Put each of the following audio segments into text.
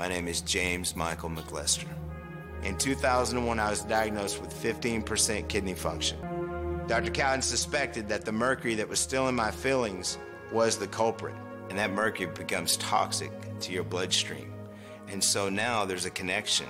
My name is James Michael McLester. In 2001, I was diagnosed with 15% kidney function. Dr. Cowden suspected that the mercury that was still in my fillings was the culprit, and that mercury becomes toxic to your bloodstream. And so now there's a connection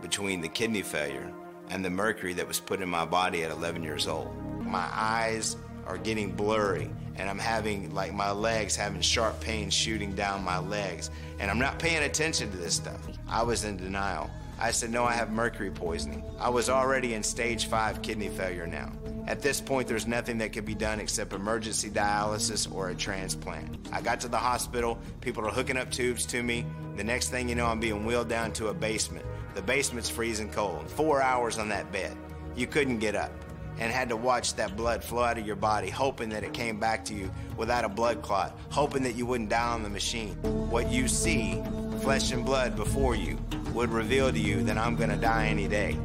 between the kidney failure and the mercury that was put in my body at 11 years old. My eyes are getting blurry, and I'm having like my legs having sharp pains shooting down my legs, and I'm not paying attention to this stuff. I was in denial. I said, No, I have mercury poisoning. I was already in stage five kidney failure now. At this point, there's nothing that could be done except emergency dialysis or a transplant. I got to the hospital, people are hooking up tubes to me. The next thing you know, I'm being wheeled down to a basement. The basement's freezing cold. Four hours on that bed. You couldn't get up and had to watch that blood flow out of your body, hoping that it came back to you without a blood clot, hoping that you wouldn't die on the machine. What you see, flesh and blood before you, would reveal to you that I'm going to die any day.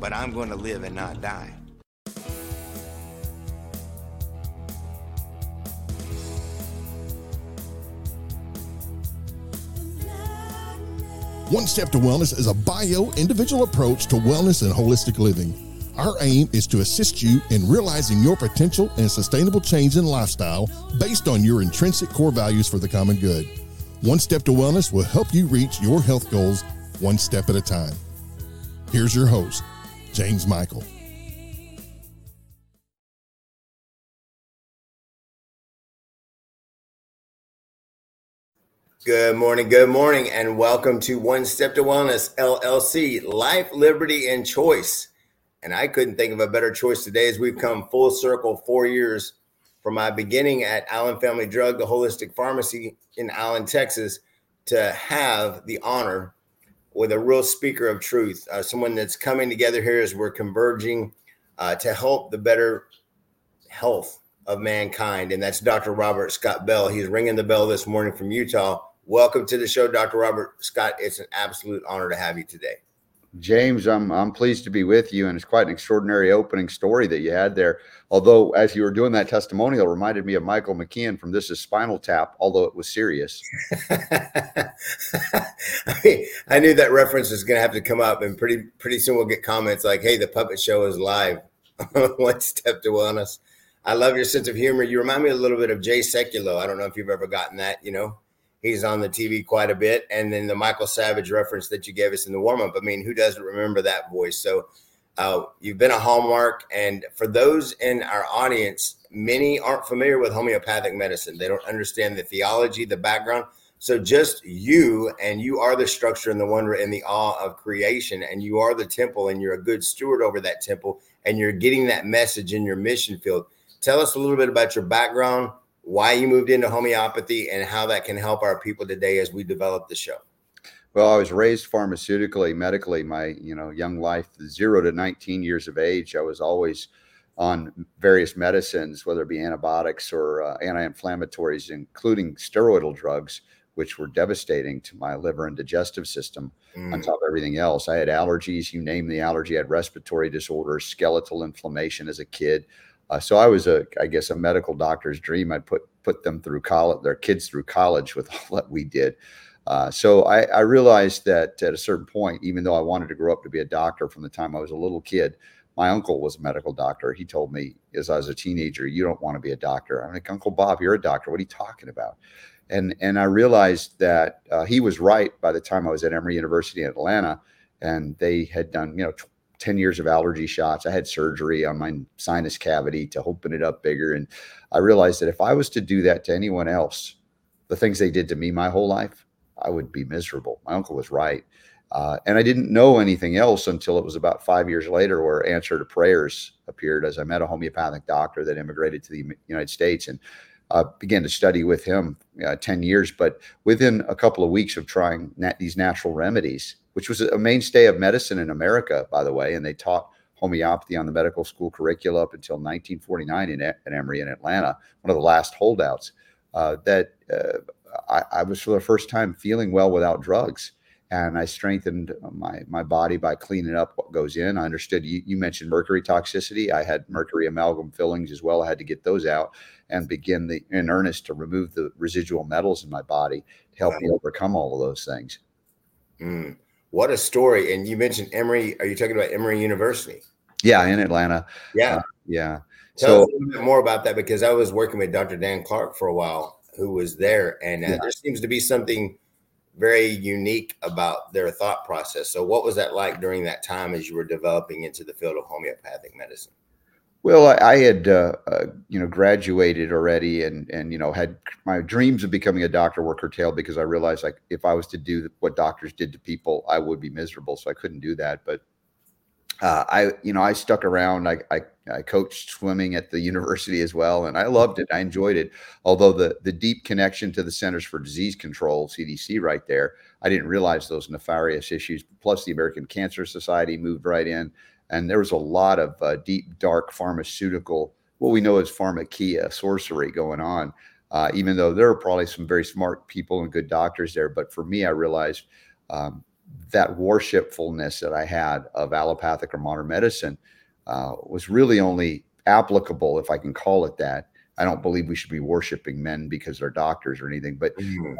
But I'm going to live and not die. One Step to Wellness is a bio individual approach to wellness and holistic living. Our aim is to assist you in realizing your potential and sustainable change in lifestyle based on your intrinsic core values for the common good. One Step to Wellness will help you reach your health goals one step at a time. Here's your host, James Michael. Good morning, good morning, and welcome to One Step to Wellness LLC Life, Liberty, and Choice. And I couldn't think of a better choice today as we've come full circle four years from my beginning at Allen Family Drug, the holistic pharmacy in Allen, Texas, to have the honor with a real speaker of truth, uh, someone that's coming together here as we're converging uh, to help the better health of mankind. And that's Dr. Robert Scott Bell. He's ringing the bell this morning from Utah Welcome to the show, Dr. Robert Scott. It's an absolute honor to have you today. James, I'm I'm pleased to be with you, and it's quite an extraordinary opening story that you had there. Although, as you were doing that testimonial, reminded me of Michael McKean from This Is Spinal Tap, although it was serious. I, mean, I knew that reference was going to have to come up, and pretty pretty soon we'll get comments like, "Hey, the puppet show is live." One step to wellness. I love your sense of humor. You remind me a little bit of Jay Sekulow. I don't know if you've ever gotten that. You know, he's on the TV quite a bit. And then the Michael Savage reference that you gave us in the warm up. I mean, who doesn't remember that voice? So uh, you've been a hallmark. And for those in our audience, many aren't familiar with homeopathic medicine. They don't understand the theology, the background. So just you and you are the structure and the wonder and the awe of creation, and you are the temple, and you're a good steward over that temple, and you're getting that message in your mission field. Tell us a little bit about your background, why you moved into homeopathy and how that can help our people today as we develop the show. Well, I was raised pharmaceutically, medically. My you know young life, zero to nineteen years of age, I was always on various medicines, whether it be antibiotics or uh, anti-inflammatories, including steroidal drugs, which were devastating to my liver and digestive system. Mm. On top of everything else, I had allergies. You name the allergy. I had respiratory disorders, skeletal inflammation as a kid. Uh, so I was a, I guess, a medical doctor's dream. I put put them through college, their kids through college with all that we did. Uh, so I, I, realized that at a certain point, even though I wanted to grow up to be a doctor from the time I was a little kid, my uncle was a medical doctor. He told me as I was a teenager, "You don't want to be a doctor." I'm like, "Uncle Bob, you're a doctor. What are you talking about?" And and I realized that uh, he was right by the time I was at Emory University in Atlanta, and they had done you know 10 years of allergy shots. I had surgery on my sinus cavity to open it up bigger. And I realized that if I was to do that to anyone else, the things they did to me my whole life, I would be miserable. My uncle was right. Uh, and I didn't know anything else until it was about five years later where Answer to Prayers appeared as I met a homeopathic doctor that immigrated to the United States and uh, began to study with him uh, 10 years. But within a couple of weeks of trying nat- these natural remedies, which was a mainstay of medicine in America, by the way. And they taught homeopathy on the medical school curricula up until 1949 in, in Emory in Atlanta, one of the last holdouts. Uh, that uh, I, I, was for the first time feeling well without drugs. and I strengthened my my body by cleaning up what goes in. I understood you, you mentioned mercury toxicity. I had mercury amalgam fillings as well. I had to get those out and begin the in earnest to remove the residual metals in my body to help wow. me overcome all of those things. Mm, what a story! And you mentioned Emory. Are you talking about Emory University? Yeah, in Atlanta. Yeah, uh, yeah. Tell so, us a little bit more about that because I was working with Dr. Dan Clark for a while, who was there, and uh, yeah. there seems to be something very unique about their thought process. So, what was that like during that time as you were developing into the field of homeopathic medicine? Well, I, I had uh, uh, you know graduated already, and and you know had my dreams of becoming a doctor were curtailed because I realized like if I was to do what doctors did to people, I would be miserable. So I couldn't do that. But uh, I you know I stuck around. I, I I coached swimming at the university as well, and I loved it. I enjoyed it. Although the the deep connection to the Centers for Disease Control (CDC) right there, I didn't realize those nefarious issues. Plus, the American Cancer Society moved right in, and there was a lot of uh, deep, dark pharmaceutical, what we know as pharmakeia, sorcery going on. Uh, even though there are probably some very smart people and good doctors there, but for me, I realized um, that worshipfulness that I had of allopathic or modern medicine uh, was really only applicable, if I can call it that. I don't believe we should be worshiping men because they're doctors or anything, but mm.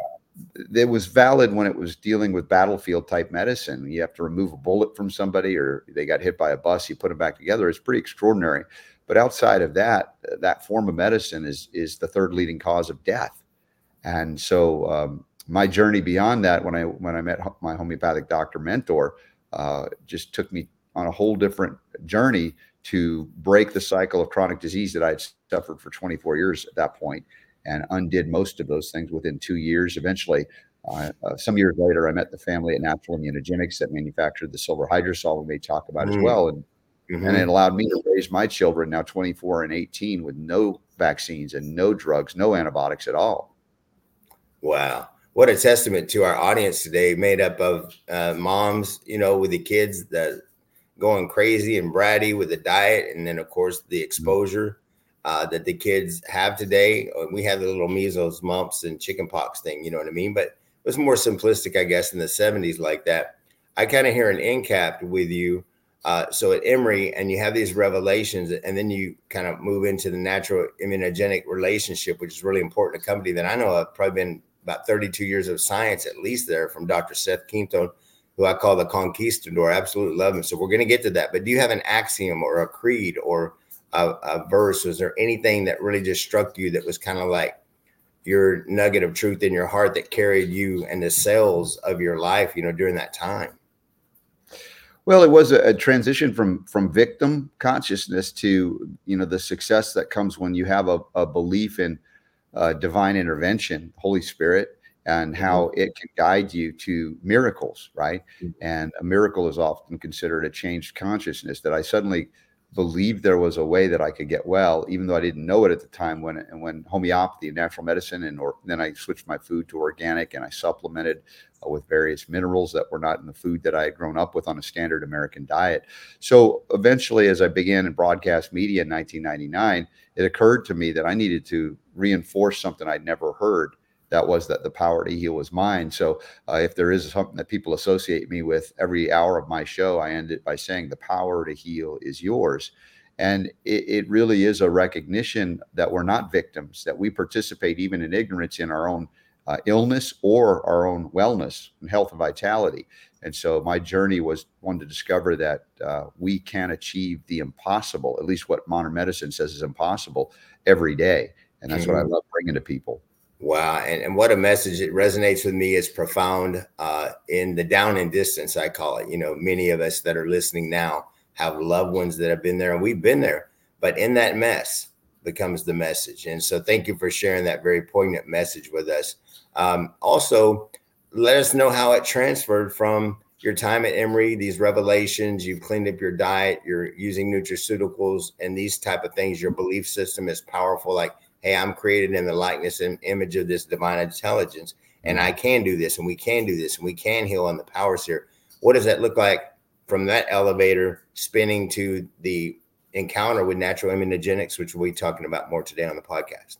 It was valid when it was dealing with battlefield type medicine. You have to remove a bullet from somebody or they got hit by a bus, you put them back together. It's pretty extraordinary. But outside of that, that form of medicine is is the third leading cause of death. And so um, my journey beyond that, when I when I met my homeopathic doctor mentor, uh, just took me on a whole different journey to break the cycle of chronic disease that I had suffered for 24 years at that point and undid most of those things within two years. Eventually, uh, uh, some years later, I met the family at Natural Immunogenics that manufactured the silver hydrosol we may talk about mm-hmm. as well. And, mm-hmm. and it allowed me to raise my children, now 24 and 18, with no vaccines and no drugs, no antibiotics at all. Wow what a testament to our audience today, made up of uh, moms, you know, with the kids that going crazy and bratty with the diet, and then of course the mm-hmm. exposure uh, that the kids have today. Uh, we have the little measles, mumps, and chickenpox thing. You know what I mean? But it was more simplistic, I guess, in the '70s like that. I kind of hear an end cap with you. Uh, so at Emory, and you have these revelations, and then you kind of move into the natural immunogenic relationship, which is really important. A company that I know of, probably been about 32 years of science at least there from Dr. Seth Quinton who I call the conquistador. I absolutely love him. So we're going to get to that. But do you have an axiom or a creed or a, a verse? Was there anything that really just struck you that was kind of like your nugget of truth in your heart that carried you and the cells of your life, you know, during that time? Well, it was a, a, transition from from victim consciousness to you know the success that comes when you have a, a belief in uh, divine intervention, Holy Spirit, and how mm-hmm. it can guide you to miracles, right? Mm-hmm. And a miracle is often considered a changed consciousness that I suddenly believed there was a way that I could get well, even though I didn't know it at the time. When and when homeopathy, and natural medicine, and or then I switched my food to organic, and I supplemented uh, with various minerals that were not in the food that I had grown up with on a standard American diet. So eventually, as I began in broadcast media in 1999, it occurred to me that I needed to reinforce something I'd never heard that was that the power to heal was mine. So uh, if there is something that people associate me with every hour of my show, I end it by saying the power to heal is yours. And it, it really is a recognition that we're not victims, that we participate even in ignorance in our own uh, illness or our own wellness and health and vitality. And so my journey was one to discover that uh, we can achieve the impossible, at least what modern medicine says is impossible every day. And that's mm-hmm. what I love bringing to people. Wow. And, and what a message. It resonates with me. It's profound uh, in the down and distance, I call it. You know, many of us that are listening now have loved ones that have been there and we've been there. But in that mess becomes the message. And so thank you for sharing that very poignant message with us. Um, also, let us know how it transferred from your time at Emory, these revelations, you've cleaned up your diet, you're using nutraceuticals and these type of things. Your belief system is powerful. Like hey, I'm created in the likeness and image of this divine intelligence, and I can do this, and we can do this, and we can heal on the powers here. What does that look like from that elevator spinning to the encounter with natural immunogenics, which we'll be talking about more today on the podcast?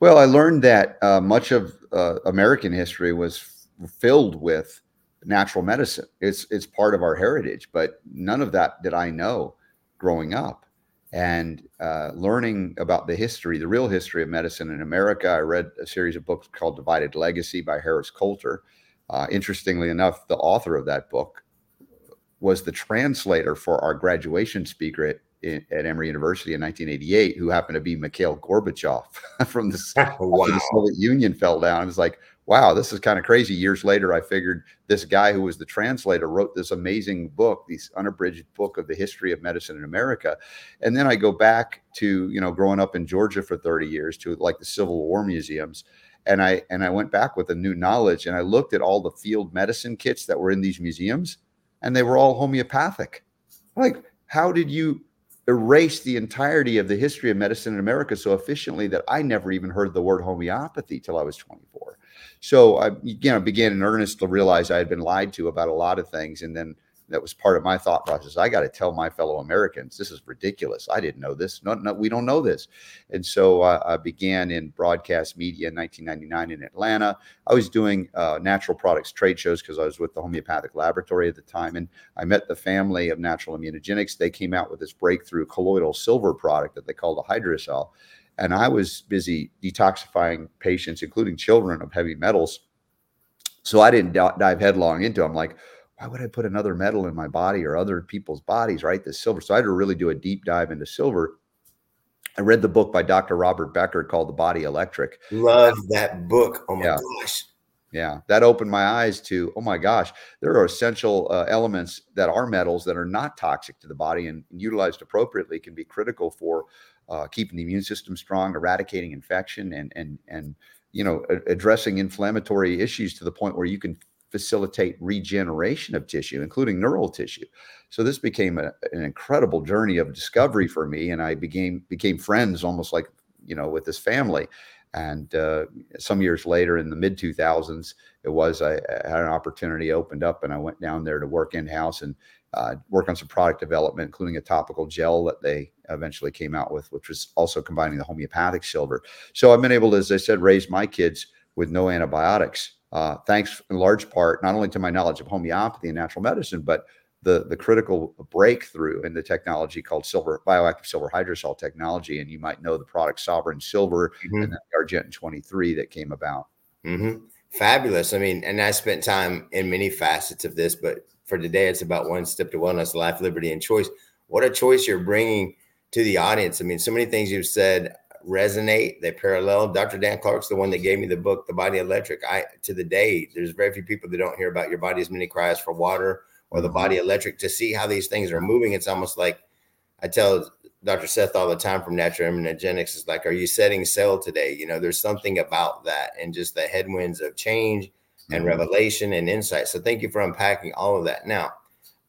Well, I learned that uh, much of uh, American history was filled with natural medicine. It's it's part of our heritage, but none of that did I know growing up. And uh, learning about the history, the real history of medicine in America, I read a series of books called Divided Legacy by Harris Coulter. Uh, interestingly enough, the author of that book was the translator for our graduation speaker at, at Emory University in 1988, who happened to be Mikhail Gorbachev from the, wow. the Soviet Union fell down. It was like, wow, this is kind of crazy. Years later, I figured this guy who was the translator wrote this amazing book, this unabridged book of the history of medicine in America. And then I go back to, you know, growing up in Georgia for 30 years to like the Civil War museums. And I and I went back with a new knowledge and I looked at all the field medicine kits that were in these museums and they were all homeopathic. Like, how did you erase the entirety of the history of medicine in America so efficiently that I never even heard the word homeopathy till I was 24? So I, you know, began in earnest to realize I had been lied to about a lot of things, and then that was part of my thought process. I got to tell my fellow Americans this is ridiculous. I didn't know this. No, no we don't know this. And so uh, I began in broadcast media in 1999 in Atlanta. I was doing uh, natural products trade shows because I was with the homeopathic laboratory at the time, and I met the family of natural immunogenics. They came out with this breakthrough colloidal silver product that they called a hydrosol. And I was busy detoxifying patients, including children, of heavy metals. So I didn't d- dive headlong into. It. I'm like, why would I put another metal in my body or other people's bodies, right? The silver. So I had to really do a deep dive into silver. I read the book by Dr. Robert Becker called The Body Electric. Love that book. Oh my yeah. gosh. Yeah, that opened my eyes to, oh my gosh, there are essential uh, elements that are metals that are not toxic to the body and, and utilized appropriately can be critical for uh, keeping the immune system strong, eradicating infection, and and and you know addressing inflammatory issues to the point where you can facilitate regeneration of tissue, including neural tissue. So this became a, an incredible journey of discovery for me, and I became became friends almost like you know with this family. And uh, some years later, in the mid 2000s, it was I, I, had an opportunity opened up, and I went down there to work in house and uh, work on some product development, including a topical gel that they eventually came out with, which was also combining the homeopathic silver. So I've been able to, as I said, raise my kids with no antibiotics, uh, thanks in large part not only to my knowledge of homeopathy and natural medicine, but the the critical breakthrough in the technology called silver bioactive silver hydrosol technology. And you might know the product Sovereign Silver mm-hmm. and the Argentyn 23 that came about. Mm-hmm. Fabulous. I mean, and I spent time in many facets of this, but for today, it's about one step to wellness, life, liberty, and choice. What a choice you're bringing to the audience. I mean, so many things you've said resonate, they parallel. Dr. Dan Clark's the one that gave me the book, The Body Electric. I to the day, there's very few people that don't hear about your body's many cries for water or the body mm-hmm. electric to see how these things are moving. It's almost like I tell Dr. Seth all the time from Natural Immunogenics is like, are you setting sail today? You know, there's something about that and just the headwinds of change and mm-hmm. revelation and insight. So thank you for unpacking all of that. Now,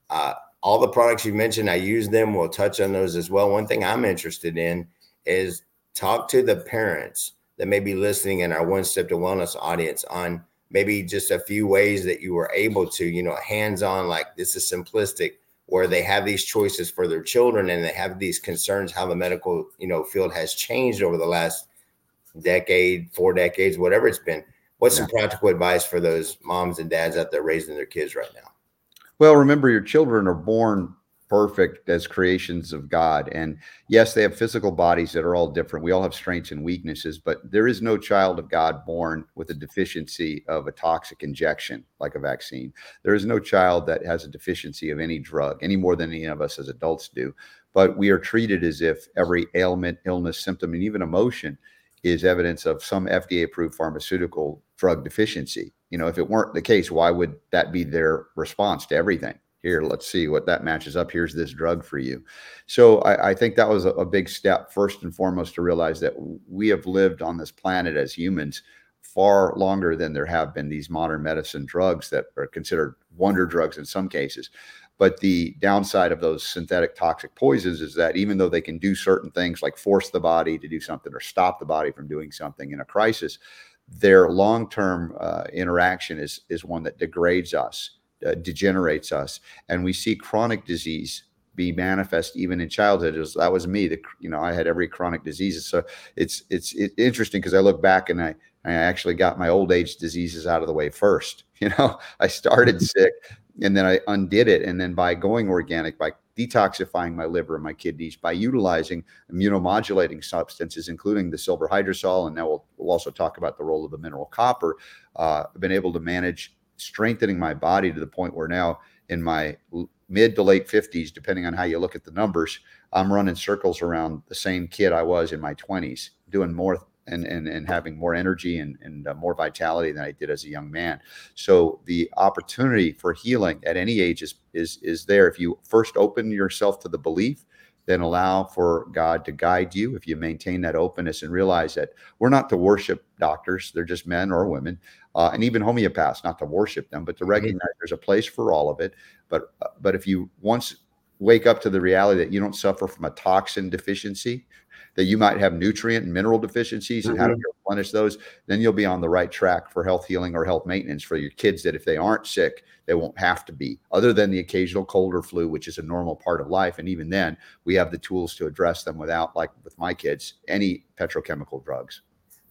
uh, all the products you mentioned, I use them. We'll touch on those as well. One thing I'm interested in is talk to the parents that may be listening in our One Step to Wellness audience on maybe just a few ways that you were able to, you know, hands on, like this is simplistic, where they have these choices for their children and they have these concerns how the medical, you know, field has changed over the last decade, four decades, whatever it's been. What's yeah. some practical advice for those moms and dads out there raising their kids right now? Well, remember your children are born perfect as creations of God. And yes, they have physical bodies that are all different. We all have strengths and weaknesses, but there is no child of God born with a deficiency of a toxic injection like a vaccine. There is no child that has a deficiency of any drug any more than any of us as adults do. But we are treated as if every ailment, illness, symptom, and even emotion is evidence of some FDA approved pharmaceutical drug deficiency. You know, if it weren't the case, why would that be their response to everything? Here, let's see what that matches up. Here's this drug for you. So I, I think that was a, a big step, first and foremost, to realize that we have lived on this planet as humans far longer than there have been these modern medicine drugs that are considered wonder drugs in some cases. But the downside of those synthetic toxic poisons is that even though they can do certain things like force the body to do something or stop the body from doing something in a crisis, their long-term uh, interaction is is one that degrades us, uh, degenerates us, and we see chronic disease be manifest even in childhood. Was, that was me. The, you know, I had every chronic disease. So it's it's, it's interesting because I look back and I I actually got my old age diseases out of the way first. You know, I started sick and then I undid it. And then by going organic, by detoxifying my liver and my kidneys, by utilizing immunomodulating substances, including the silver hydrosol, and now we'll, we'll also talk about the role of the mineral copper, uh, I've been able to manage strengthening my body to the point where now in my mid to late 50s, depending on how you look at the numbers, I'm running circles around the same kid I was in my 20s, doing more and and, and having more energy and, and uh, more vitality than I did as a young man. So the opportunity for healing at any age is is is there if you first open yourself to the belief then allow for God to guide you if you maintain that openness and realize that we're not to worship doctors, they're just men or women, uh, and even homeopaths, not to worship them, but to recognize mm-hmm. there's a place for all of it. But uh, but if you once wake up to the reality that you don't suffer from a toxin deficiency, that you might have nutrient and mineral deficiencies and mm-hmm. how to mm-hmm. replenish those, then you'll be on the right track for health healing or health maintenance for your kids. That if they aren't sick, they won't have to be, other than the occasional cold or flu, which is a normal part of life. And even then, we have the tools to address them without, like with my kids, any petrochemical drugs.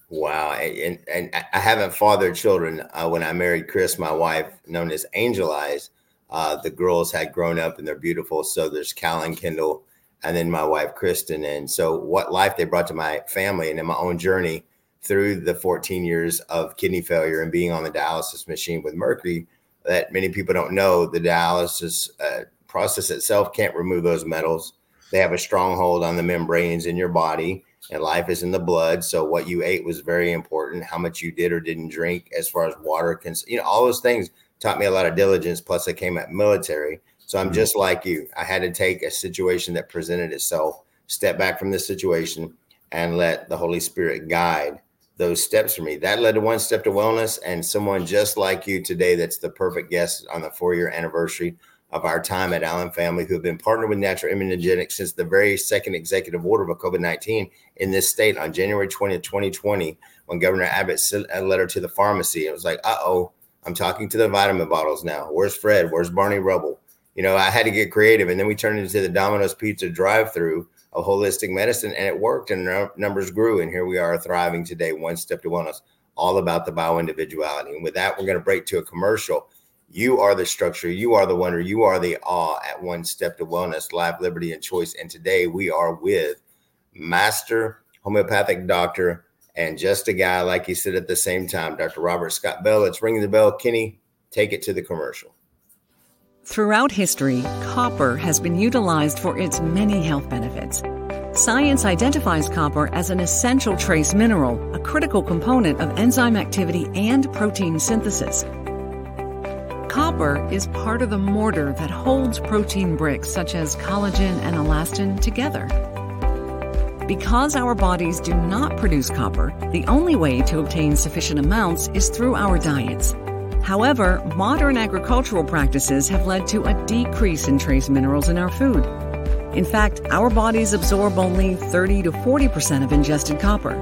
Wow, and and I haven't fathered children. Uh, when I married Chris, my wife, known as Angel Eyes, uh, the girls had grown up and they're beautiful. So there's Cal and Kendall, and then my wife Kristen. And so what life they brought to my family and in my own journey through the 14 years of kidney failure and being on the dialysis machine with mercury that many people don't know the dialysis uh, process itself can't remove those metals. They have a stronghold on the membranes in your body and life is in the blood. So what you ate was very important. How much you did or didn't drink as far as water can you know all those things taught me a lot of diligence. Plus i came at military so I'm mm-hmm. just like you. I had to take a situation that presented itself, step back from the situation, and let the Holy Spirit guide those steps for me. That led to one step to wellness, and someone just like you today that's the perfect guest on the four year anniversary of our time at Allen Family, who have been partnered with Natural Immunogenics since the very second executive order of COVID 19 in this state on January 20th, 2020, when Governor Abbott sent a letter to the pharmacy. It was like, uh oh, I'm talking to the vitamin bottles now. Where's Fred? Where's Barney Rubble? You know, I had to get creative. And then we turned into the Domino's Pizza drive through of holistic medicine and it worked and numbers grew. And here we are thriving today, one step to wellness, all about the bio individuality. And with that, we're going to break to a commercial. You are the structure, you are the wonder, you are the awe at one step to wellness, life, liberty, and choice. And today we are with master homeopathic doctor and just a guy, like he said at the same time, Dr. Robert Scott Bell. It's ringing the bell. Kenny, take it to the commercial. Throughout history, copper has been utilized for its many health benefits. Science identifies copper as an essential trace mineral, a critical component of enzyme activity and protein synthesis. Copper is part of the mortar that holds protein bricks such as collagen and elastin together. Because our bodies do not produce copper, the only way to obtain sufficient amounts is through our diets. However, modern agricultural practices have led to a decrease in trace minerals in our food. In fact, our bodies absorb only 30 to 40% of ingested copper.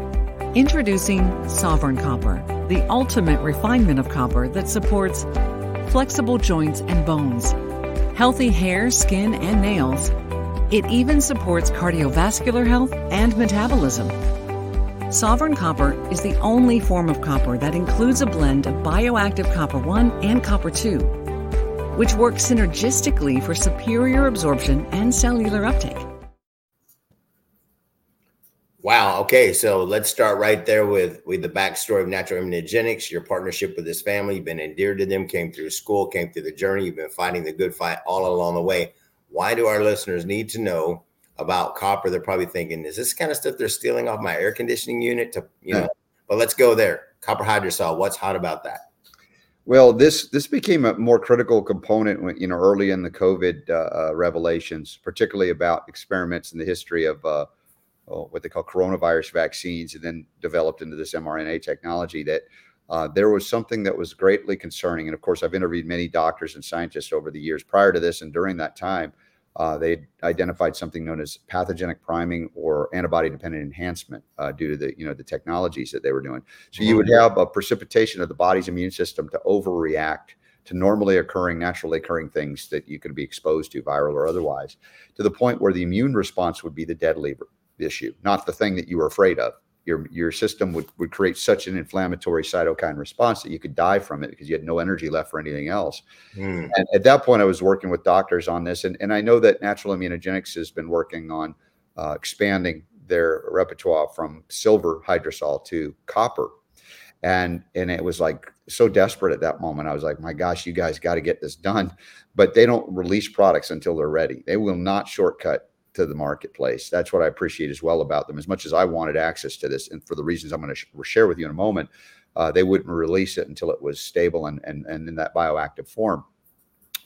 Introducing Sovereign Copper, the ultimate refinement of copper that supports flexible joints and bones, healthy hair, skin, and nails. It even supports cardiovascular health and metabolism. Sovereign copper is the only form of copper that includes a blend of bioactive copper 1 and copper 2, which work synergistically for superior absorption and cellular uptake. Wow. Okay. So let's start right there with, with the backstory of Natural Immunogenics, your partnership with this family. You've been endeared to them, came through school, came through the journey. You've been fighting the good fight all along the way. Why do our listeners need to know about copper, they're probably thinking, is this kind of stuff they're stealing off my air conditioning unit to, you know, but let's go there. Copper hydrosol, what's hot about that? Well, this this became a more critical component when you know early in the COVID uh, uh, revelations, particularly about experiments in the history of uh, oh, what they call coronavirus vaccines, and then developed into this mRNA technology. That uh, there was something that was greatly concerning, and of course, I've interviewed many doctors and scientists over the years prior to this and during that time uh, they identified something known as pathogenic priming or antibody dependent enhancement uh, due to the you know the technologies that they were doing. So you would mm-hmm. have a precipitation of the body's immune system to overreact to normally occurring, naturally occurring things that you could be exposed to, viral or otherwise, to the point where the immune response would be the deadly issue, not the thing that you were afraid of. Your your system would, would create such an inflammatory cytokine response that you could die from it because you had no energy left for anything else. Mm. And at that point, I was working with doctors on this, and, and I know that Natural Immunogenics has been working on uh, expanding their repertoire from silver hydrosol to copper. And and it was like so desperate at that moment. I was like, my gosh, you guys got to get this done. But they don't release products until they're ready. They will not shortcut to the marketplace. That's what I appreciate as well about them. As much as I wanted access to this, and for the reasons I'm going to sh- share with you in a moment, uh, they wouldn't release it until it was stable and, and, and in that bioactive form.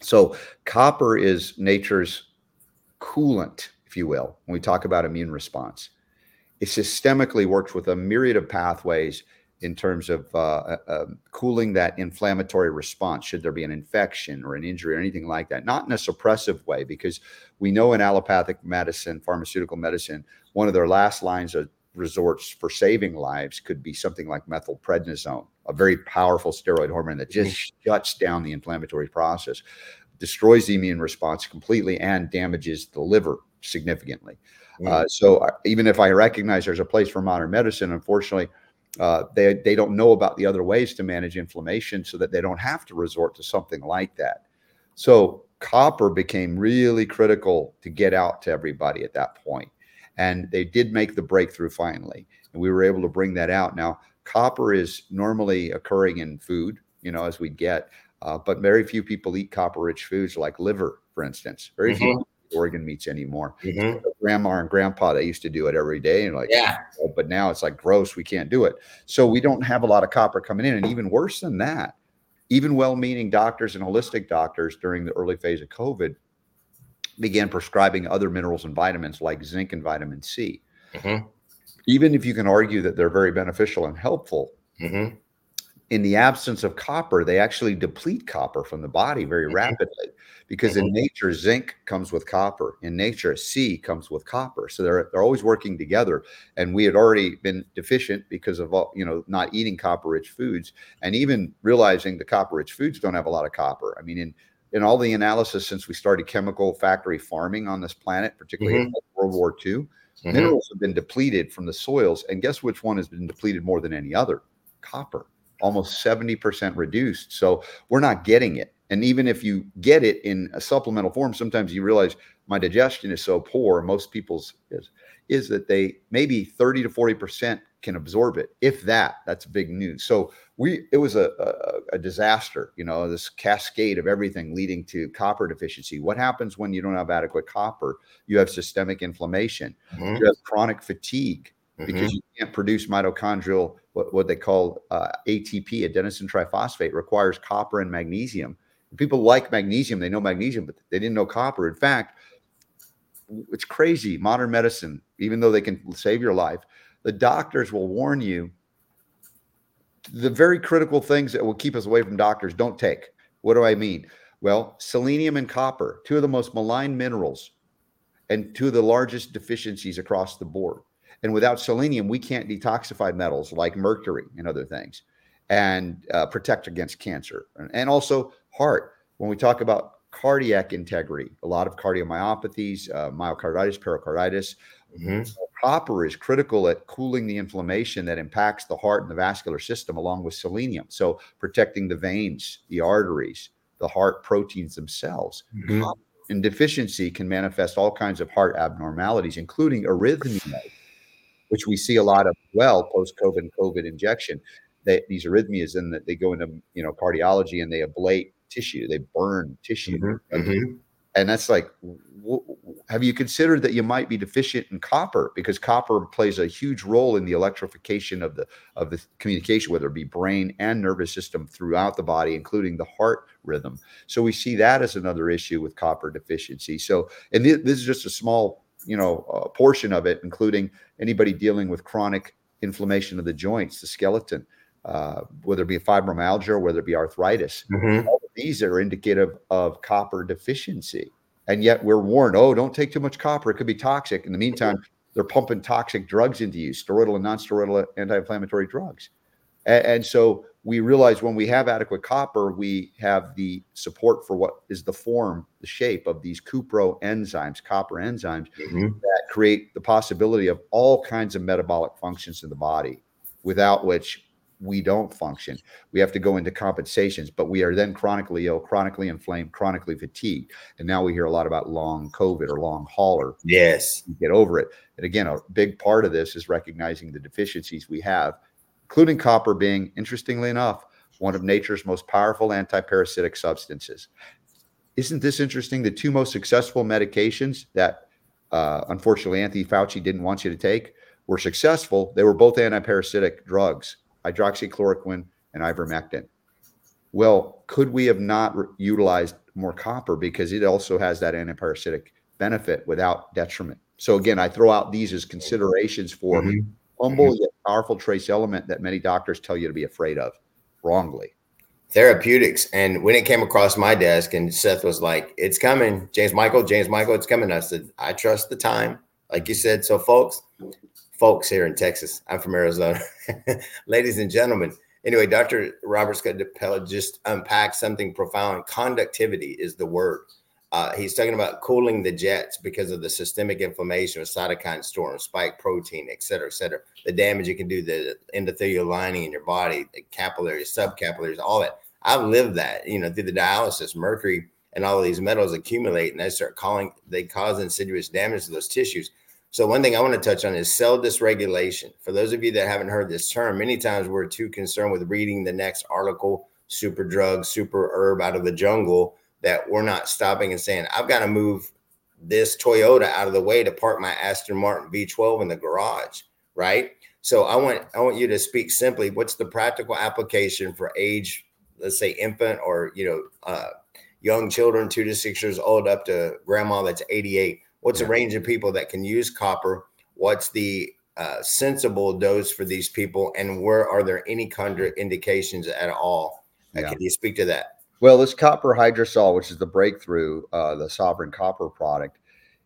So, copper is nature's coolant, if you will, when we talk about immune response. It systemically works with a myriad of pathways in terms of uh, uh, um, cooling that inflammatory response should there be an infection or an injury or anything like that not in a suppressive way because we know in allopathic medicine pharmaceutical medicine one of their last lines of resorts for saving lives could be something like methylprednisone a very powerful steroid hormone that just mm-hmm. shuts down the inflammatory process destroys the immune response completely and damages the liver significantly mm-hmm. uh, so uh, even if i recognize there's a place for modern medicine unfortunately uh, they they don't know about the other ways to manage inflammation, so that they don't have to resort to something like that. So copper became really critical to get out to everybody at that point, and they did make the breakthrough finally, and we were able to bring that out. Now, copper is normally occurring in food, you know, as we get, uh, but very few people eat copper-rich foods like liver, for instance. Very mm-hmm. few organ meats anymore. Mm-hmm. Grandma and grandpa, they used to do it every day. And like, yeah, oh, but now it's like gross. We can't do it. So we don't have a lot of copper coming in. And even worse than that, even well meaning doctors and holistic doctors during the early phase of COVID began prescribing other minerals and vitamins like zinc and vitamin C. Mm-hmm. Even if you can argue that they're very beneficial and helpful, mm-hmm. In the absence of copper, they actually deplete copper from the body very mm-hmm. rapidly because mm-hmm. in nature zinc comes with copper in nature c comes with copper so they're they're always working together and we had already been deficient because of all you know not eating copper rich foods and even realizing the copper rich foods don't have a lot of copper i mean in in all the analysis since we started chemical factory farming on this planet particularly mm-hmm. in world war ii mm-hmm. minerals have been depleted from the soils and guess which one has been depleted more than any other copper almost 70% reduced so we're not getting it and even if you get it in a supplemental form, sometimes you realize my digestion is so poor. Most people's is, is that they maybe 30 to 40% can absorb it. If that, that's big news. So we, it was a, a, a disaster, you know, this cascade of everything leading to copper deficiency. What happens when you don't have adequate copper? You have systemic inflammation, mm-hmm. you have chronic fatigue mm-hmm. because you can't produce mitochondrial, what, what they call uh, ATP, adenosine triphosphate, requires copper and magnesium people like magnesium, they know magnesium, but they didn't know copper. In fact, it's crazy. Modern medicine, even though they can save your life, the doctors will warn you the very critical things that will keep us away from doctors don't take. What do I mean? Well, selenium and copper, two of the most maligned minerals and two of the largest deficiencies across the board. And without selenium, we can't detoxify metals like mercury and other things and uh, protect against cancer. And also heart. When we talk about cardiac integrity, a lot of cardiomyopathies, uh, myocarditis, pericarditis, mm-hmm. copper is critical at cooling the inflammation that impacts the heart and the vascular system, along with selenium. So protecting the veins, the arteries, the heart proteins themselves. Mm-hmm. And deficiency can manifest all kinds of heart abnormalities, including arrhythmia, which we see a lot of well post COVID COVID injection. That these arrhythmias, and that they go into you know cardiology and they ablate tissue. They burn tissue. Mm-hmm. Mm-hmm. And that's like, w- have you considered that you might be deficient in copper because copper plays a huge role in the electrification of the of the communication, whether it be brain and nervous system throughout the body, including the heart rhythm. So we see that as another issue with copper deficiency. So, and th- this is just a small, you know, uh, portion of it, including anybody dealing with chronic inflammation of the joints, the skeleton. Uh, whether it be fibromyalgia or whether it be arthritis. Mm-hmm. All of these are indicative of copper deficiency. And yet we're warned, oh, don't take too much copper. It could be toxic. In the meantime, they're pumping toxic drugs into you, steroidal and non-steroidal anti-inflammatory drugs. And, and so we realize when we have adequate copper, we have the support for what is the form, the shape of these cupro enzymes, copper enzymes mm-hmm. that create the possibility of all kinds of metabolic functions in the body, without which we don't function. We have to go into compensations, but we are then chronically ill, chronically inflamed, chronically fatigued. And now we hear a lot about long COVID or long hauler. Yes. Get over it. And again, a big part of this is recognizing the deficiencies we have including copper being, interestingly enough, one of nature's most powerful antiparasitic substances. Isn't this interesting? The two most successful medications that, uh, unfortunately, Anthony Fauci didn't want you to take were successful. They were both antiparasitic drugs, hydroxychloroquine and ivermectin. Well, could we have not re- utilized more copper because it also has that antiparasitic benefit without detriment? So again, I throw out these as considerations for mm-hmm humble mm-hmm. yet powerful trace element that many doctors tell you to be afraid of wrongly. Therapeutics. And when it came across my desk and Seth was like, it's coming, James Michael, James Michael, it's coming. I said, I trust the time. Like you said. So, folks, folks here in Texas, I'm from Arizona. Ladies and gentlemen, anyway, Dr. Robert Scott DePella just unpacked something profound. Conductivity is the word. Uh, he's talking about cooling the jets because of the systemic inflammation of cytokine storm, spike protein, et cetera, et cetera. The damage it can do the endothelial lining in your body, the capillaries, subcapillaries, all that. I've lived that, you know, through the dialysis, mercury and all of these metals accumulate and they start calling, they cause insidious damage to those tissues. So one thing I want to touch on is cell dysregulation. For those of you that haven't heard this term, many times we're too concerned with reading the next article, super drug, super herb out of the jungle that we're not stopping and saying, I've got to move this Toyota out of the way to park my Aston Martin V12 in the garage, right? So I want I want you to speak simply. What's the practical application for age, let's say infant or you know uh, young children, two to six years old, up to grandma that's 88? What's yeah. a range of people that can use copper? What's the uh, sensible dose for these people, and where are there any contraindications at all? Uh. Can you speak to that? Well, this copper hydrosol, which is the breakthrough, uh, the sovereign copper product,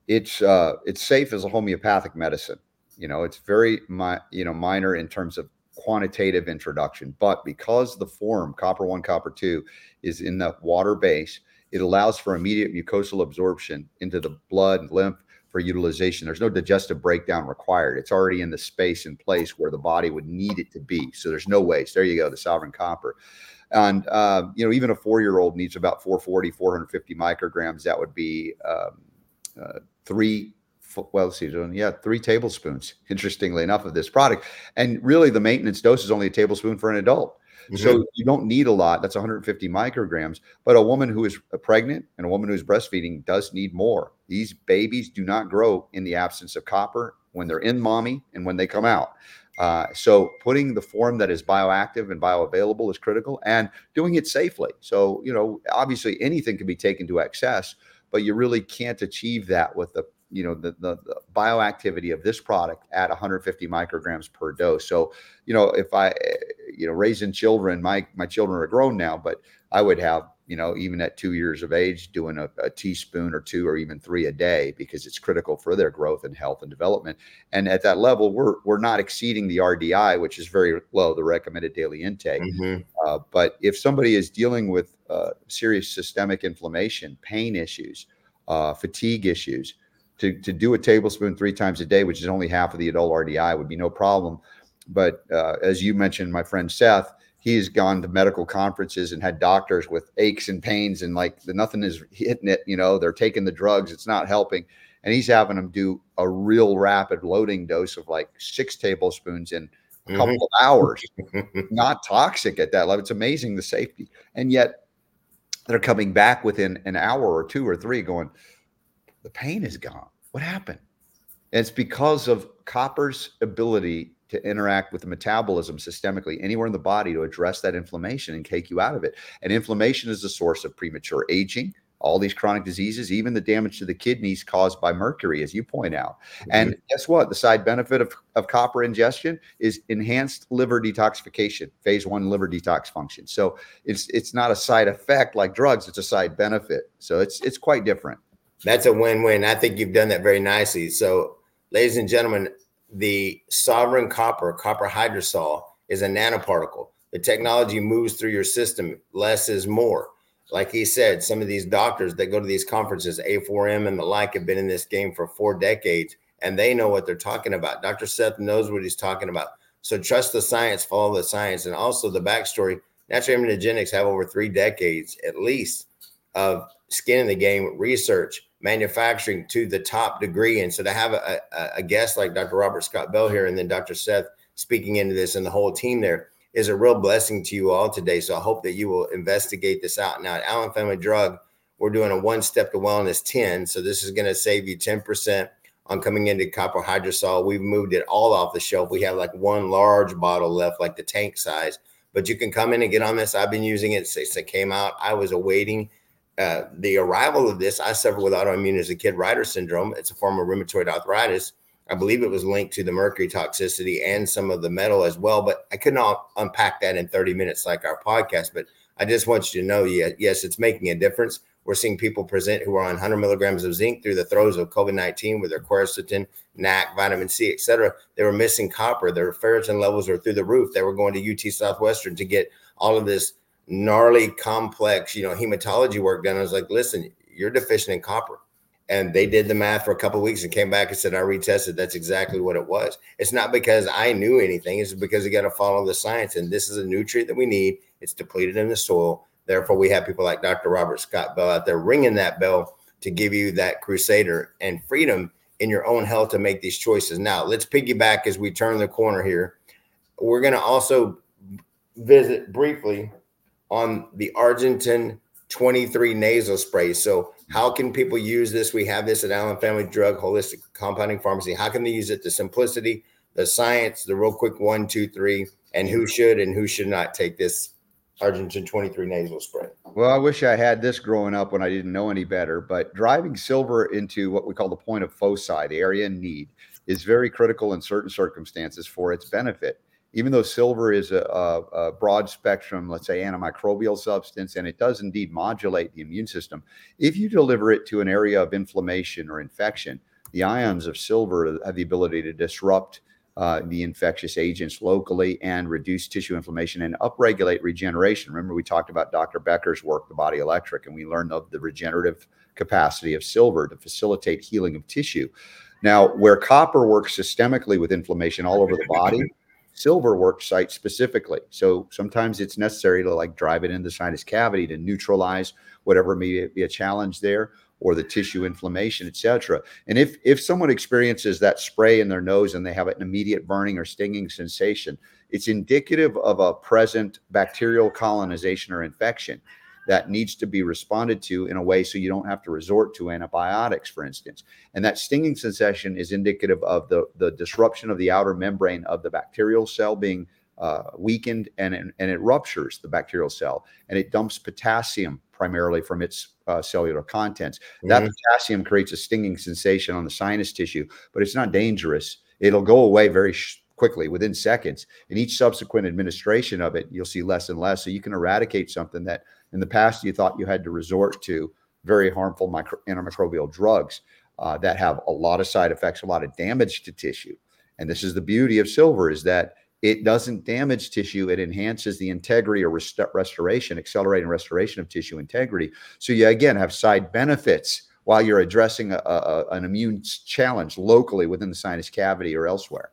it's uh, it's safe as a homeopathic medicine. You know, it's very mi- you know minor in terms of quantitative introduction, but because the form copper one, copper two is in the water base, it allows for immediate mucosal absorption into the blood, and lymph for utilization. There's no digestive breakdown required. It's already in the space and place where the body would need it to be. So there's no waste. There you go, the sovereign copper. And, uh, you know, even a four year old needs about 440, 450 micrograms. That would be um, uh, three well, let's see, yeah, three tablespoons, interestingly enough, of this product. And really, the maintenance dose is only a tablespoon for an adult. Mm-hmm. So you don't need a lot. That's 150 micrograms. But a woman who is pregnant and a woman who is breastfeeding does need more. These babies do not grow in the absence of copper when they're in mommy and when they come out. Uh, so putting the form that is bioactive and bioavailable is critical and doing it safely. So, you know, obviously anything can be taken to excess, but you really can't achieve that with the you know the, the, the bioactivity of this product at 150 micrograms per dose so you know if i you know raising children my my children are grown now but i would have you know, even at two years of age, doing a, a, teaspoon or two or even three a day because it's critical for their growth and health and development. And at that level, we're we're not exceeding the RDI, which is very low, the recommended daily intake. Mm-hmm. Uh, but if somebody is dealing with uh, serious systemic inflammation, pain issues, uh, fatigue issues, to to do a tablespoon three times a day, which is only half of the adult RDI, would be no problem. But uh, as you mentioned, my friend Seth he's gone to medical conferences and had doctors with aches and pains and like the, nothing is hitting it. You know, they're taking the drugs, it's not helping. And he's having them do a real rapid loading dose of like six tablespoons in a couple mm-hmm. of hours. not toxic at that level. It's amazing the safety. And yet they're coming back within an hour or two or three going, the pain is gone. What happened? And it's because of copper's ability to interact with the metabolism systemically anywhere in the body to address that inflammation and take you out of it. And inflammation is the source of premature aging, all these chronic diseases, even the damage to the kidneys caused by mercury, as you point out. Mm-hmm. And guess what? The side benefit of, of copper ingestion is enhanced liver detoxification, phase one liver detox function. So it's it's not a side effect like drugs, it's a side benefit. So it's it's quite different. That's a win-win. I think you've done that very nicely. So, ladies and gentlemen, the sovereign copper, copper hydrosol, is a nanoparticle. The technology moves through your system. Less is more. Like he said, some of these doctors that go to these conferences, A4M and the like, have been in this game for four decades and they know what they're talking about. Dr. Seth knows what he's talking about. So trust the science, follow the science. And also the backstory natural immunogenics have over three decades at least of skin in the game research manufacturing to the top degree. And so to have a, a, a, guest like dr robert scott bell here and then dr seth speaking into this and the whole team there is a real blessing to you all today. So i hope that you will investigate this out. Now at allen family drug we're doing a one step to wellness 10 so this is going to save you 10% on coming into copper hydrosol we've moved it all off the shelf. We have like one large bottle left like the tank size. But you can come in and get on this. I've been using it since it came out. I was awaiting uh, the arrival of this. I suffered with autoimmune as a kid, Reiter syndrome. It's a form of rheumatoid arthritis. I believe it was linked to the mercury toxicity and some of the metal as well, but I could not unpack that in 30 minutes like our podcast. But I just want you to know, yes, it's making a difference. We're seeing people present who are on 100 milligrams of zinc through the throes of COVID 19 with their quercetin, NAC, vitamin C, etc. They were missing copper. Their ferritin levels were through the roof. They were going to UT Southwestern to get all of this gnarly, complex, you know, hematology work done. I was like, listen, you're deficient in copper. And they did the math for a couple weeks and came back and said, I retested. That's exactly what it was. It's not because I knew anything. It's because you got to follow the science. And this is a nutrient that we need. It's depleted in the soil. Therefore, we have people like Dr. Robert Scott Bell out there ringing that bell to give you that crusader and freedom in your own health to make these choices. Now, let's piggyback as we turn the corner here. We're going to also visit briefly on the Argentyn 23 nasal spray. So, how can people use this? We have this at Allen Family Drug Holistic Compounding Pharmacy. How can they use it? The simplicity, the science, the real quick one, two, three, and who should and who should not take this Argentyn 23 nasal spray. Well, I wish I had this growing up when I didn't know any better, but driving silver into what we call the point of foci, the area in need, is very critical in certain circumstances for its benefit. Even though silver is a, a, broad spectrum, let's say antimicrobial substance, and it does indeed modulate the immune system, if you deliver it to an area of inflammation or infection, the ions of silver have the ability to disrupt uh, the infectious agents locally and reduce tissue inflammation and upregulate regeneration. Remember, we talked about Dr. Becker's work, the body electric, and we learned of the regenerative capacity of silver to facilitate healing of tissue. Now, where copper works systemically with inflammation all over the body, silver works site specifically. So sometimes it's necessary to like drive it in the sinus cavity to neutralize whatever may be a challenge there or the tissue inflammation, etc. And if if someone experiences that spray in their nose and they have an immediate burning or stinging sensation, it's indicative of a present bacterial colonization or infection that needs to be responded to in a way so you don't have to resort to antibiotics, for instance. And that stinging sensation is indicative of the, the disruption of the outer membrane of the bacterial cell being uh, weakened and, and it ruptures the bacterial cell and it dumps potassium primarily from its uh, cellular contents. Mm-hmm. That potassium creates a stinging sensation on the sinus tissue, but it's not dangerous. It'll go away very sh- quickly within seconds. In each subsequent administration of it, you'll see less and less. So you can eradicate something that in the past you thought you had to resort to very harmful micro- antimicrobial drugs uh, that have a lot of side effects, a lot of damage to tissue. And this is the beauty of silver is that it doesn't damage tissue. It enhances the integrity or rest- restoration, accelerating restoration of tissue integrity. So you again have side benefits while you're addressing a, a, an immune challenge locally within the sinus cavity or elsewhere.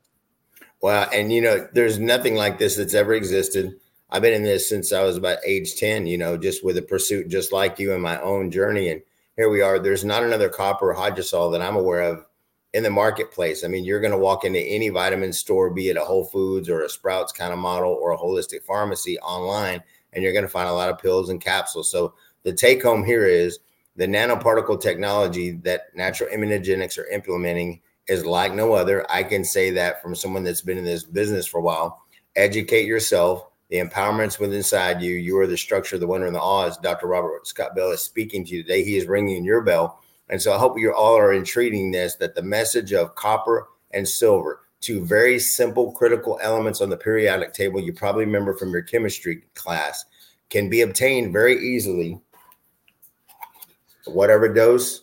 Well, and you know, there's nothing like this that's ever existed. I've been in this since I was about age 10, you know, just with a pursuit just like you in my own journey. And here we are. There's not another copper hydrosol that I'm aware of in the marketplace. I mean, you're going to walk into any vitamin store, be it a Whole Foods or a Sprouts kind of model or a holistic pharmacy online, and you're going to find a lot of pills and capsules. So the take home here is the nanoparticle technology that natural immunogenics are implementing is like no other. I can say that from someone that's been in this business for a while. Educate yourself. The empowerment's within inside you. You are the structure, the wonder, and the awe. As Dr. Robert Scott Bell is speaking to you today, he is ringing your bell and so I hope you all are entreating this that the message of copper and silver, two very simple critical elements on the periodic table you probably remember from your chemistry class, can be obtained very easily. Whatever dose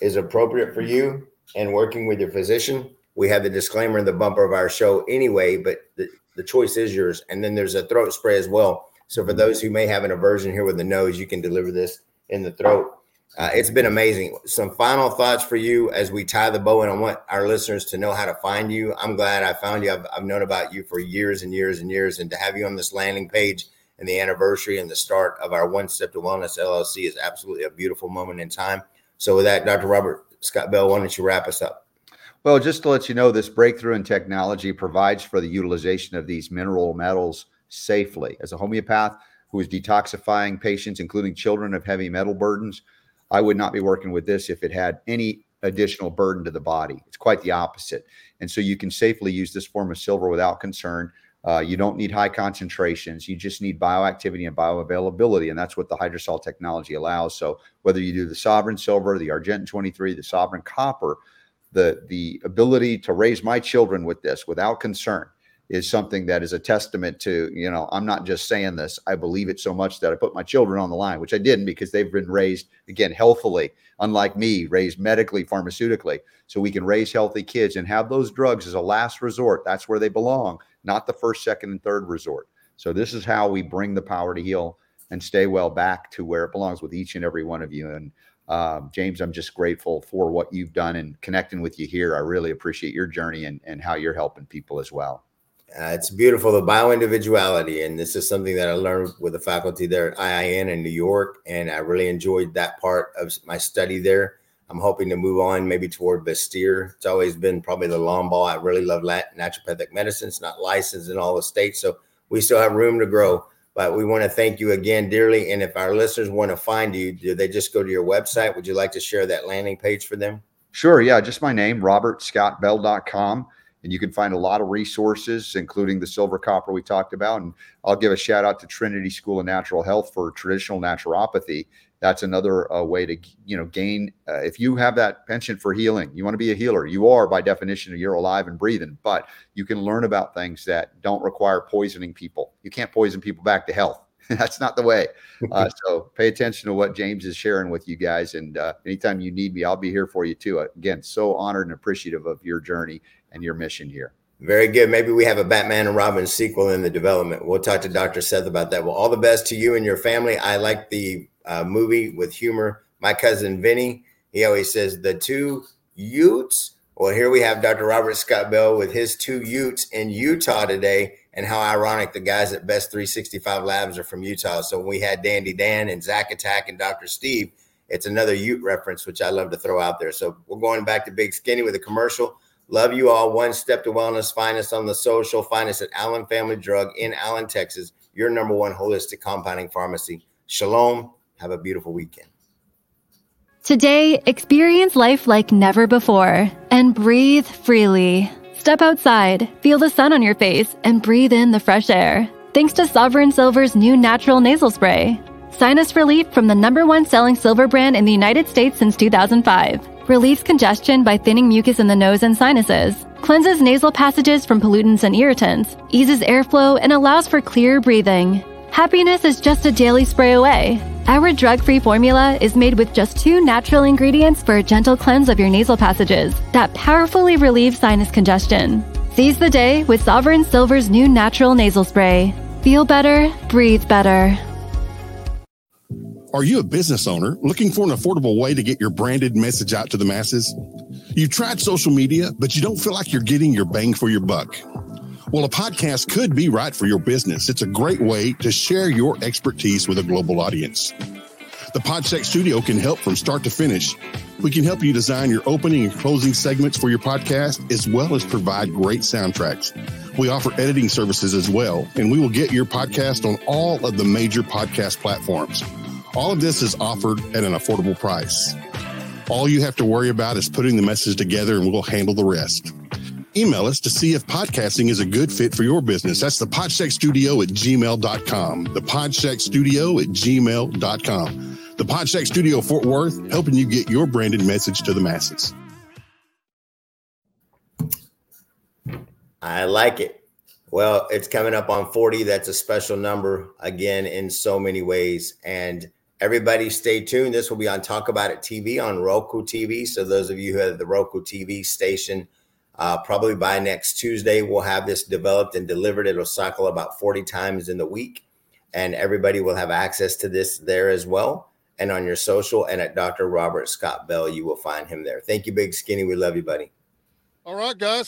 is appropriate for you and working with your physician. We have the disclaimer in the bumper of our show anyway, but the, the choice is yours. And then there's a throat spray as well. So for those who may have an aversion here with the nose, you can deliver this in the throat. Uh, it's been amazing. Some final thoughts for you as we tie the bow, and I want our listeners to know how to find you. I'm glad I found you. I've, I've known about you for years and years and years, and to have you on this landing page and the anniversary and the start of our One Step to Wellness LLC is absolutely a beautiful moment in time. So, with that, Dr. Robert Scott Bell, why don't you wrap us up? Well, just to let you know, this breakthrough in technology provides for the utilization of these mineral metals safely. As a homeopath who is detoxifying patients, including children of heavy metal burdens, I would not be working with this if it had any additional burden to the body. It's quite the opposite. And so you can safely use this form of silver without concern. Uh, you don't need high concentrations. You just need bioactivity and bioavailability. And that's what the hydrosol technology allows. So whether you do the sovereign silver, the Argentyn 23, the sovereign copper, the, the ability to raise my children with this without concern is something that is a testament to, you know, I'm not just saying this. I believe it so much that I put my children on the line, which I didn't because they've been raised, again, healthfully, unlike me, raised medically, pharmaceutically. So we can raise healthy kids and have those drugs as a last resort. That's where they belong, not the first, second, and third resort. So this is how we bring the power to heal and stay well back to where it belongs with each and every one of you. And um, James, I'm just grateful for what you've done and connecting with you here. I really appreciate your journey and, and how you're helping people as well. Uh, it's beautiful, the bio individuality. And this is something that I learned with the faculty there at IIN in New York. And I really enjoyed that part of my study there. I'm hoping to move on maybe toward Bastyr. It's always been probably the long ball. I really love naturopathic medicine. It's not licensed in all the states. So we still have room to grow. But we want to thank you again dearly. And if our listeners want to find you, do they just go to your website? Would you like to share that landing page for them? Sure. Yeah. Just my name, robertscottbell.com and you can find a lot of resources, including the silver copper we talked about. And I'll give a shout out to Trinity School of Natural Health for traditional naturopathy. That's another uh, way to you know gain. Uh, if you have that penchant for healing, you want to be a healer. You are by definition. You're alive and breathing, but you can learn about things that don't require poisoning people. You can't poison people back to health. That's not the way. Uh, so pay attention to what James is sharing with you guys. And uh, anytime you need me, I'll be here for you too. Again, so honored and appreciative of your journey and your mission here. Very good. Maybe we have a Batman and Robin sequel in the development. We'll talk to Dr. Seth about that. Well, all the best to you and your family. I like the uh, movie with humor. My cousin Vinny, he always says the two Utes. Well, here we have Dr. Robert Scott Bell with his two Utes in Utah today. And how ironic the guys at Best 365 Labs are from Utah. So when we had Dandy Dan and Zach Attack and Dr. Steve, it's another Ute reference, which I love to throw out there. So we're going back to Big Skinny with a commercial. Love you all. One step to wellness. Find us on the social. Find us at Allen Family Drug in Allen, Texas, your number one holistic compounding pharmacy. Shalom. Have a beautiful weekend. Today, experience life like never before and breathe freely. Step outside, feel the sun on your face, and breathe in the fresh air. Thanks to Sovereign Silver's new natural nasal spray. Sinus relief from the number one selling silver brand in the United States since 2005 relieves congestion by thinning mucus in the nose and sinuses, cleanses nasal passages from pollutants and irritants, eases airflow, and allows for clear breathing. Happiness is just a daily spray away. Our drug free formula is made with just two natural ingredients for a gentle cleanse of your nasal passages that powerfully relieve sinus congestion. Seize the day with Sovereign Silver's new natural nasal spray. Feel better, breathe better. Are you a business owner looking for an affordable way to get your branded message out to the masses? You've tried social media, but you don't feel like you're getting your bang for your buck. Well, a podcast could be right for your business. It's a great way to share your expertise with a global audience. The PodSec Studio can help from start to finish. We can help you design your opening and closing segments for your podcast, as well as provide great soundtracks. We offer editing services as well, and we will get your podcast on all of the major podcast platforms. All of this is offered at an affordable price. All you have to worry about is putting the message together and we'll handle the rest. Email us to see if podcasting is a good fit for your business. That's the Podcheck Studio at gmail.com. The Podcheck Studio at gmail.com. The Podcheck Studio Fort Worth, helping you get your branded message to the masses. I like it. Well, it's coming up on 40. That's a special number again in so many ways. And Everybody stay tuned. This will be on Talk About It TV on Roku TV. So those of you who have the Roku TV station, Uh, probably by next Tuesday, we'll have this developed and delivered. It'll cycle about 40 times in the week, and everybody will have access to this there as well. And on your social and at Dr. Robert Scott Bell, you will find him there. Thank you, Big Skinny. We love you, buddy. All right, guys.